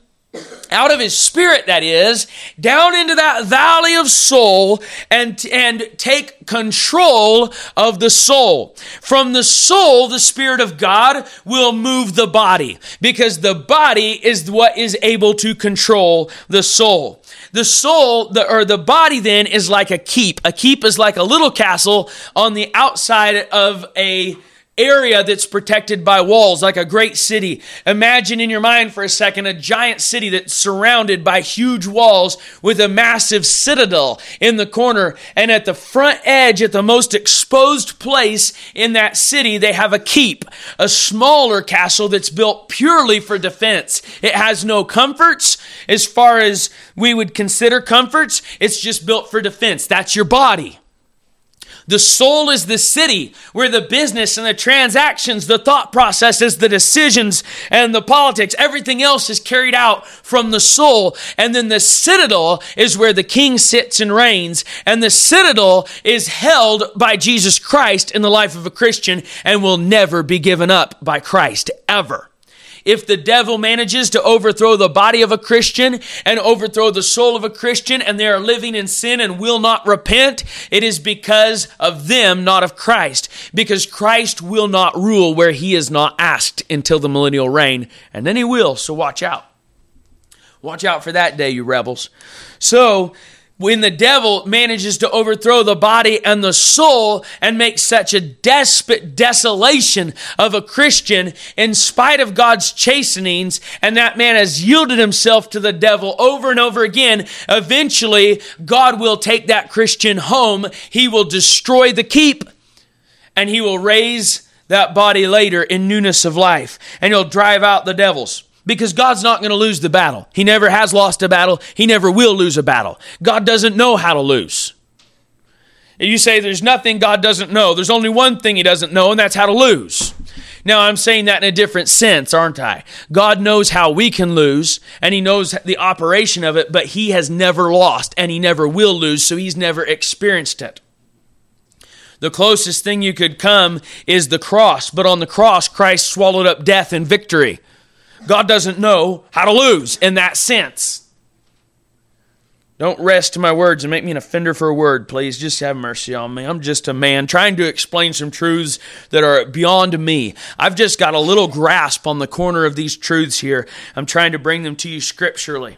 out of his spirit that is down into that valley of soul and and take control of the soul. From the soul the spirit of god will move the body because the body is what is able to control the soul the soul the, or the body then is like a keep. A keep is like a little castle on the outside of a area that's protected by walls, like a great city. Imagine in your mind for a second a giant city that's surrounded by huge walls with a massive citadel in the corner. And at the front edge, at the most exposed place in that city, they have a keep, a smaller castle that's built purely for defense. It has no comforts as far as we would consider comforts. It's just built for defense. That's your body. The soul is the city where the business and the transactions, the thought processes, the decisions, and the politics, everything else is carried out from the soul. And then the citadel is where the king sits and reigns. And the citadel is held by Jesus Christ in the life of a Christian and will never be given up by Christ ever. If the devil manages to overthrow the body of a Christian and overthrow the soul of a Christian and they are living in sin and will not repent, it is because of them, not of Christ. Because Christ will not rule where he is not asked until the millennial reign, and then he will, so watch out. Watch out for that day, you rebels. So, when the devil manages to overthrow the body and the soul and make such a desperate desolation of a Christian in spite of God's chastenings, and that man has yielded himself to the devil over and over again, eventually God will take that Christian home. He will destroy the keep and he will raise that body later in newness of life and he'll drive out the devils because God's not going to lose the battle. He never has lost a battle. He never will lose a battle. God doesn't know how to lose. You say there's nothing God doesn't know. There's only one thing He doesn't know, and that's how to lose. Now, I'm saying that in a different sense, aren't I? God knows how we can lose, and He knows the operation of it, but He has never lost, and He never will lose, so He's never experienced it. The closest thing you could come is the cross, but on the cross, Christ swallowed up death in victory. God doesn't know how to lose in that sense. Don't wrest to my words and make me an offender for a word, please. Just have mercy on me. I'm just a man trying to explain some truths that are beyond me. I've just got a little grasp on the corner of these truths here. I'm trying to bring them to you scripturally.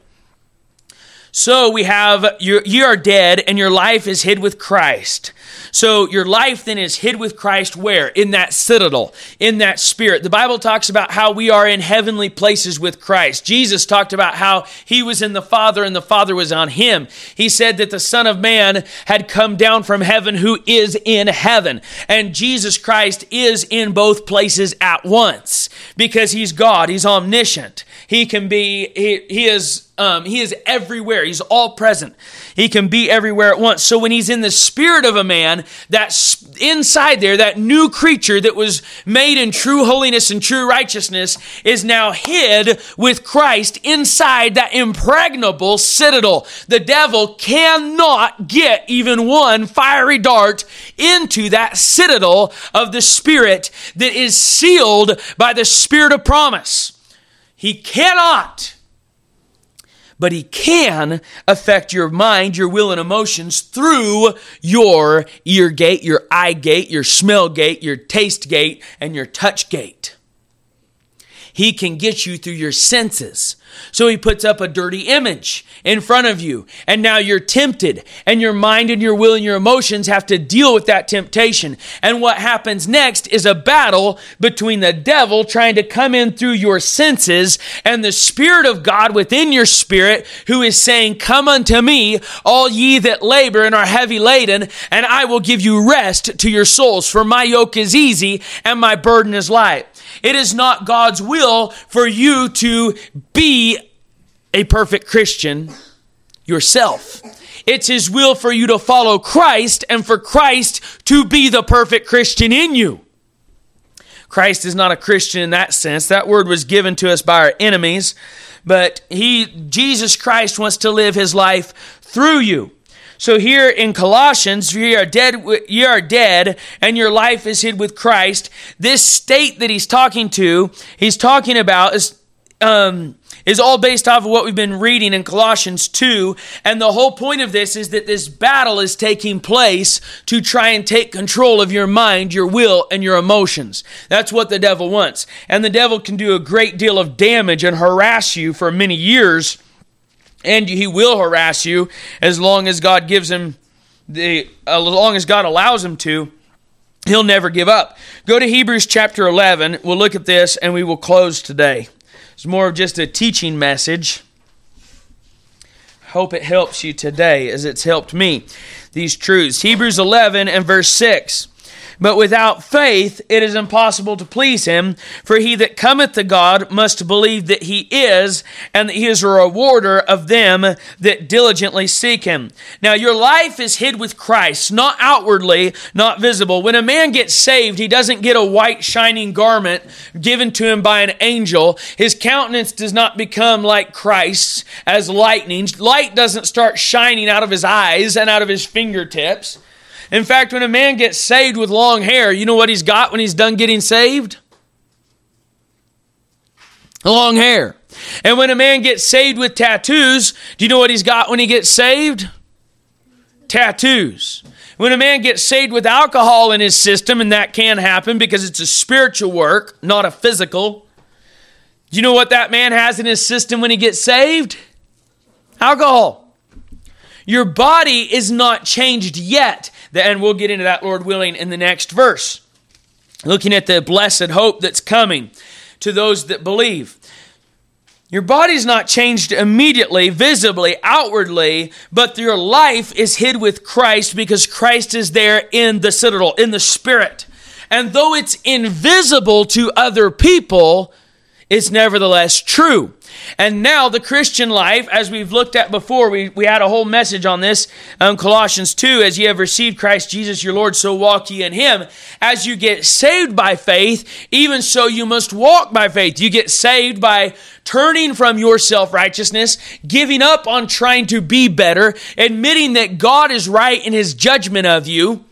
So we have you are dead and your life is hid with Christ. So your life then is hid with Christ where? In that citadel, in that spirit. The Bible talks about how we are in heavenly places with Christ. Jesus talked about how he was in the Father and the Father was on him. He said that the Son of Man had come down from heaven who is in heaven. And Jesus Christ is in both places at once because he's God, he's omniscient. He can be, he, he is um, he is everywhere. He's all present. He can be everywhere at once. So when he's in the spirit of a man, that inside there, that new creature that was made in true holiness and true righteousness is now hid with Christ inside that impregnable citadel. The devil cannot get even one fiery dart into that citadel of the spirit that is sealed by the spirit of promise. He cannot but he can affect your mind, your will, and emotions through your ear gate, your eye gate, your smell gate, your taste gate, and your touch gate. He can get you through your senses. So he puts up a dirty image in front of you. And now you're tempted, and your mind and your will and your emotions have to deal with that temptation. And what happens next is a battle between the devil trying to come in through your senses and the Spirit of God within your spirit, who is saying, Come unto me, all ye that labor and are heavy laden, and I will give you rest to your souls. For my yoke is easy and my burden is light. It is not God's will for you to be a perfect Christian yourself. It's His will for you to follow Christ and for Christ to be the perfect Christian in you. Christ is not a Christian in that sense. That word was given to us by our enemies, but he Jesus Christ wants to live his life through you. So here in Colossians, you are dead, you are dead, and your life is hid with Christ. This state that he's talking to, he's talking about is um, is all based off of what we've been reading in Colossians 2. And the whole point of this is that this battle is taking place to try and take control of your mind, your will, and your emotions. That's what the devil wants. And the devil can do a great deal of damage and harass you for many years and he will harass you as long as God gives him the uh, as long as God allows him to. He'll never give up. Go to Hebrews chapter 11. We'll look at this and we will close today. It's more of just a teaching message. Hope it helps you today as it's helped me. These truths. Hebrews 11 and verse 6. But without faith it is impossible to please him, for he that cometh to God must believe that he is, and that he is a rewarder of them that diligently seek him. Now your life is hid with Christ, not outwardly, not visible. When a man gets saved, he doesn't get a white shining garment given to him by an angel. His countenance does not become like Christ's as lightning. Light doesn't start shining out of his eyes and out of his fingertips. In fact, when a man gets saved with long hair, you know what he's got when he's done getting saved? Long hair. And when a man gets saved with tattoos, do you know what he's got when he gets saved? Tattoos. When a man gets saved with alcohol in his system, and that can happen because it's a spiritual work, not a physical. Do you know what that man has in his system when he gets saved? Alcohol. Your body is not changed yet. And we'll get into that, Lord willing, in the next verse. Looking at the blessed hope that's coming to those that believe. Your body's not changed immediately, visibly, outwardly, but your life is hid with Christ because Christ is there in the citadel, in the spirit. And though it's invisible to other people, it's nevertheless true. And now the Christian life, as we've looked at before, we, we had a whole message on this, um, Colossians 2, as ye have received Christ Jesus your Lord, so walk ye in him. As you get saved by faith, even so you must walk by faith. You get saved by turning from your self righteousness, giving up on trying to be better, admitting that God is right in his judgment of you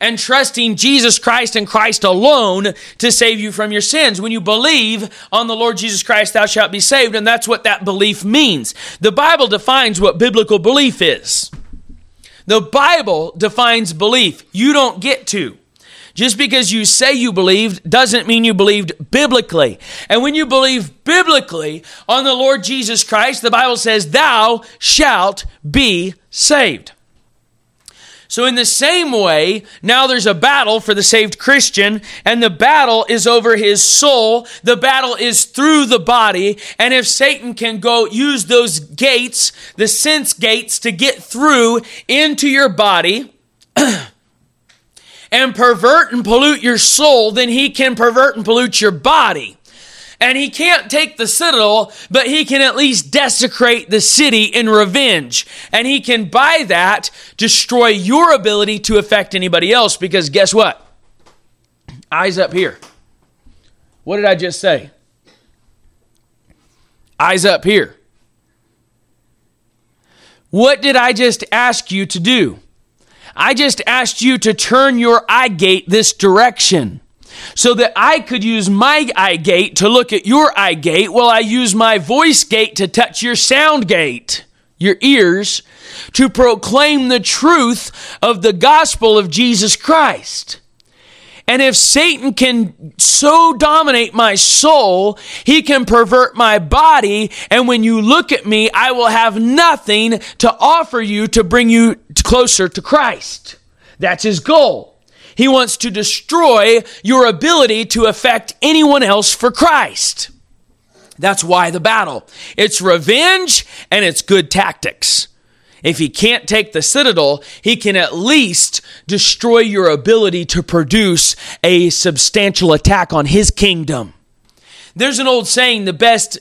and trusting Jesus Christ and Christ alone to save you from your sins. When you believe on the Lord Jesus Christ, thou shalt be saved, and that's what that belief means. The Bible defines what biblical belief is. The Bible defines belief. You don't get to. Just because you say you believed doesn't mean you believed biblically. And when you believe biblically on the Lord Jesus Christ, the Bible says, Thou shalt be saved. So, in the same way, now there's a battle for the saved Christian, and the battle is over his soul. The battle is through the body. And if Satan can go use those gates, the sense gates, to get through into your body, [CLEARS THROAT] and pervert and pollute your soul, then he can pervert and pollute your body. And he can't take the citadel, but he can at least desecrate the city in revenge. And he can, by that, destroy your ability to affect anybody else. Because guess what? Eyes up here. What did I just say? Eyes up here. What did I just ask you to do? I just asked you to turn your eye gate this direction so that I could use my eye gate to look at your eye gate while I use my voice gate to touch your sound gate, your ears, to proclaim the truth of the gospel of Jesus Christ. And if Satan can so dominate my soul, he can pervert my body. And when you look at me, I will have nothing to offer you to bring you closer to Christ. That's his goal. He wants to destroy your ability to affect anyone else for Christ. That's why the battle. It's revenge and it's good tactics. If he can't take the citadel, he can at least destroy your ability to produce a substantial attack on his kingdom. There's an old saying the best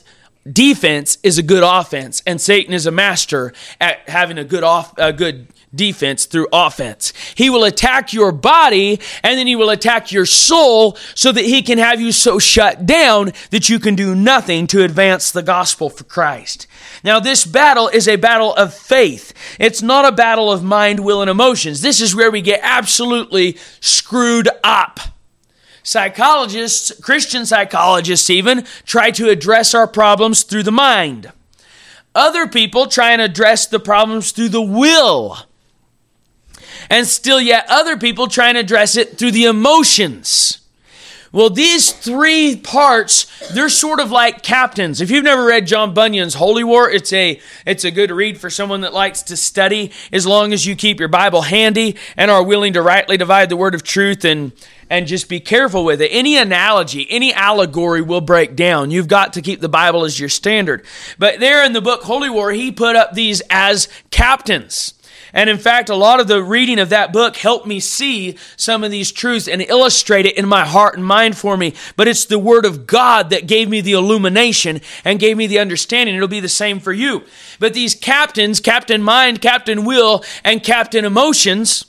defense is a good offense, and Satan is a master at having a good off, a good defense through offense. He will attack your body and then he will attack your soul so that he can have you so shut down that you can do nothing to advance the gospel for Christ. Now, this battle is a battle of faith. It's not a battle of mind, will, and emotions. This is where we get absolutely screwed up. Psychologists, Christian psychologists even, try to address our problems through the mind. Other people try and address the problems through the will and still yet other people try and address it through the emotions. Well, these three parts, they're sort of like captains. If you've never read John Bunyan's Holy War, it's a it's a good read for someone that likes to study as long as you keep your Bible handy and are willing to rightly divide the word of truth and and just be careful with it. Any analogy, any allegory will break down. You've got to keep the Bible as your standard. But there in the book Holy War, he put up these as captains. And in fact, a lot of the reading of that book helped me see some of these truths and illustrate it in my heart and mind for me. But it's the Word of God that gave me the illumination and gave me the understanding. It'll be the same for you. But these captains, Captain Mind, Captain Will, and Captain Emotions,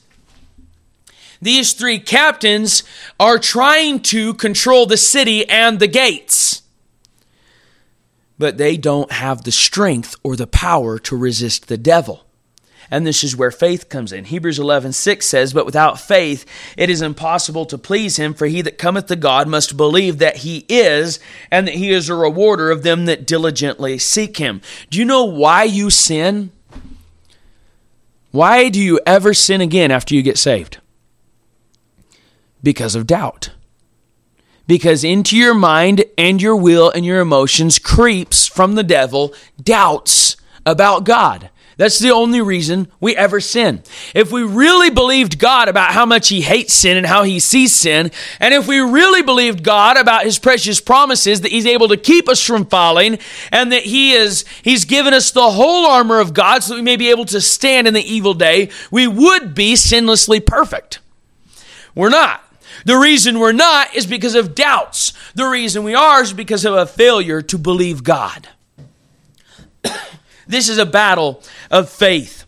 these three captains are trying to control the city and the gates. But they don't have the strength or the power to resist the devil. And this is where faith comes in. Hebrews 11, 6 says, But without faith it is impossible to please him, for he that cometh to God must believe that he is, and that he is a rewarder of them that diligently seek him. Do you know why you sin? Why do you ever sin again after you get saved? Because of doubt. Because into your mind and your will and your emotions creeps from the devil doubts about God. That's the only reason we ever sin. If we really believed God about how much He hates sin and how He sees sin, and if we really believed God about His precious promises that He's able to keep us from falling, and that He is He's given us the whole armor of God so that we may be able to stand in the evil day, we would be sinlessly perfect. We're not. The reason we're not is because of doubts. The reason we are is because of a failure to believe God. This is a battle of faith.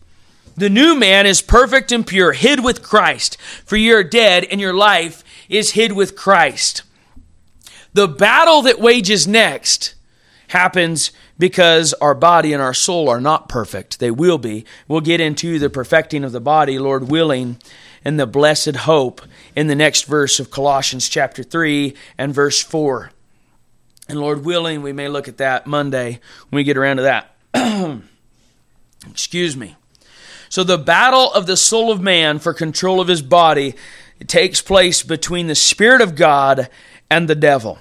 The new man is perfect and pure, hid with Christ, for you're dead and your life is hid with Christ. The battle that wages next happens because our body and our soul are not perfect. They will be. We'll get into the perfecting of the body, Lord willing, and the blessed hope in the next verse of Colossians chapter 3 and verse 4. And Lord willing, we may look at that Monday when we get around to that. [CLEARS THROAT] Excuse me. So, the battle of the soul of man for control of his body takes place between the Spirit of God and the devil.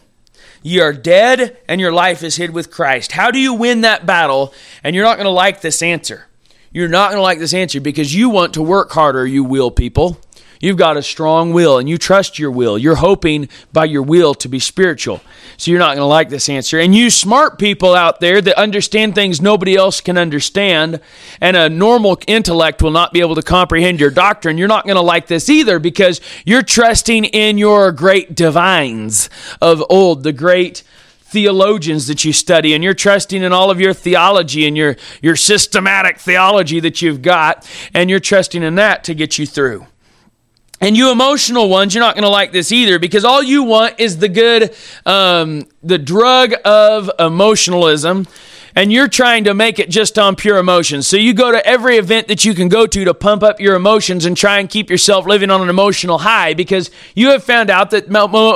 You are dead and your life is hid with Christ. How do you win that battle? And you're not going to like this answer. You're not going to like this answer because you want to work harder, you will people. You've got a strong will and you trust your will. You're hoping by your will to be spiritual. So you're not going to like this answer. And you smart people out there that understand things nobody else can understand and a normal intellect will not be able to comprehend your doctrine, you're not going to like this either because you're trusting in your great divines of old, the great theologians that you study and you're trusting in all of your theology and your your systematic theology that you've got and you're trusting in that to get you through. And you emotional ones, you're not going to like this either because all you want is the good, um, the drug of emotionalism and you're trying to make it just on pure emotions. So you go to every event that you can go to to pump up your emotions and try and keep yourself living on an emotional high because you have found out that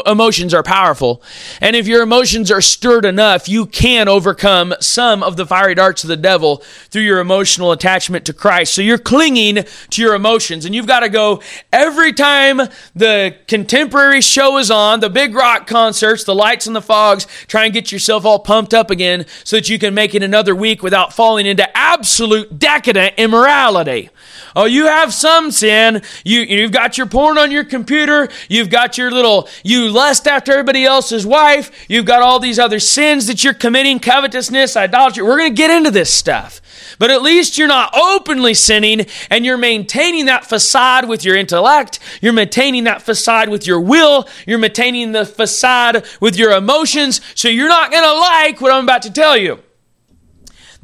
emotions are powerful. And if your emotions are stirred enough, you can overcome some of the fiery darts of the devil through your emotional attachment to Christ. So you're clinging to your emotions and you've got to go every time the contemporary show is on, the big rock concerts, the lights and the fogs, try and get yourself all pumped up again so that you can make make it another week without falling into absolute decadent immorality. Oh, you have some sin. You, you've got your porn on your computer. You've got your little, you lust after everybody else's wife. You've got all these other sins that you're committing, covetousness, idolatry. We're going to get into this stuff. But at least you're not openly sinning and you're maintaining that facade with your intellect. You're maintaining that facade with your will. You're maintaining the facade with your emotions. So you're not going to like what I'm about to tell you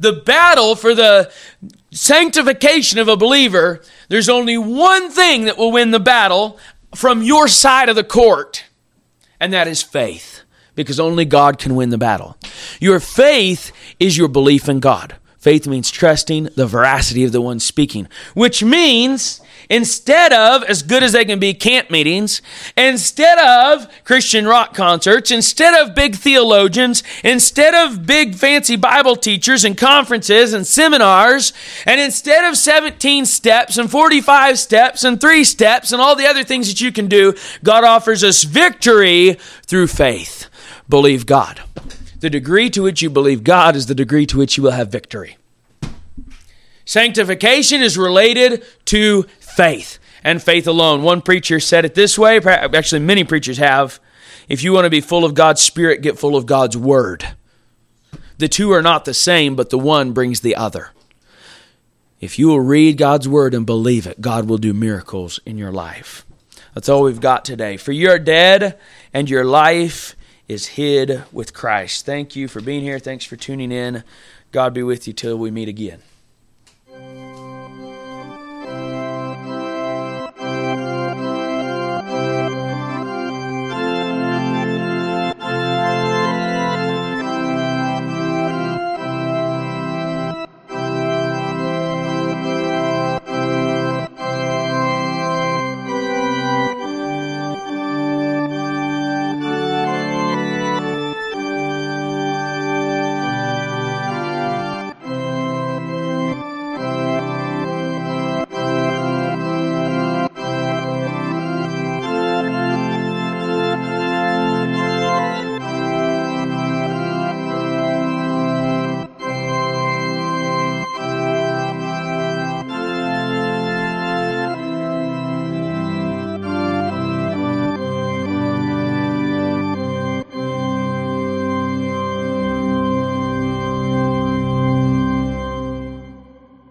the battle for the sanctification of a believer, there's only one thing that will win the battle from your side of the court, and that is faith, because only God can win the battle. Your faith is your belief in God. Faith means trusting the veracity of the one speaking, which means instead of as good as they can be camp meetings, instead of Christian rock concerts, instead of big theologians, instead of big fancy Bible teachers and conferences and seminars, and instead of 17 steps and 45 steps and three steps and all the other things that you can do, God offers us victory through faith. Believe God. The degree to which you believe God is the degree to which you will have victory. Sanctification is related to faith and faith alone. One preacher said it this way, actually, many preachers have. If you want to be full of God's Spirit, get full of God's Word. The two are not the same, but the one brings the other. If you will read God's Word and believe it, God will do miracles in your life. That's all we've got today. For you're dead and your life is hid with Christ. Thank you for being here. Thanks for tuning in. God be with you till we meet again.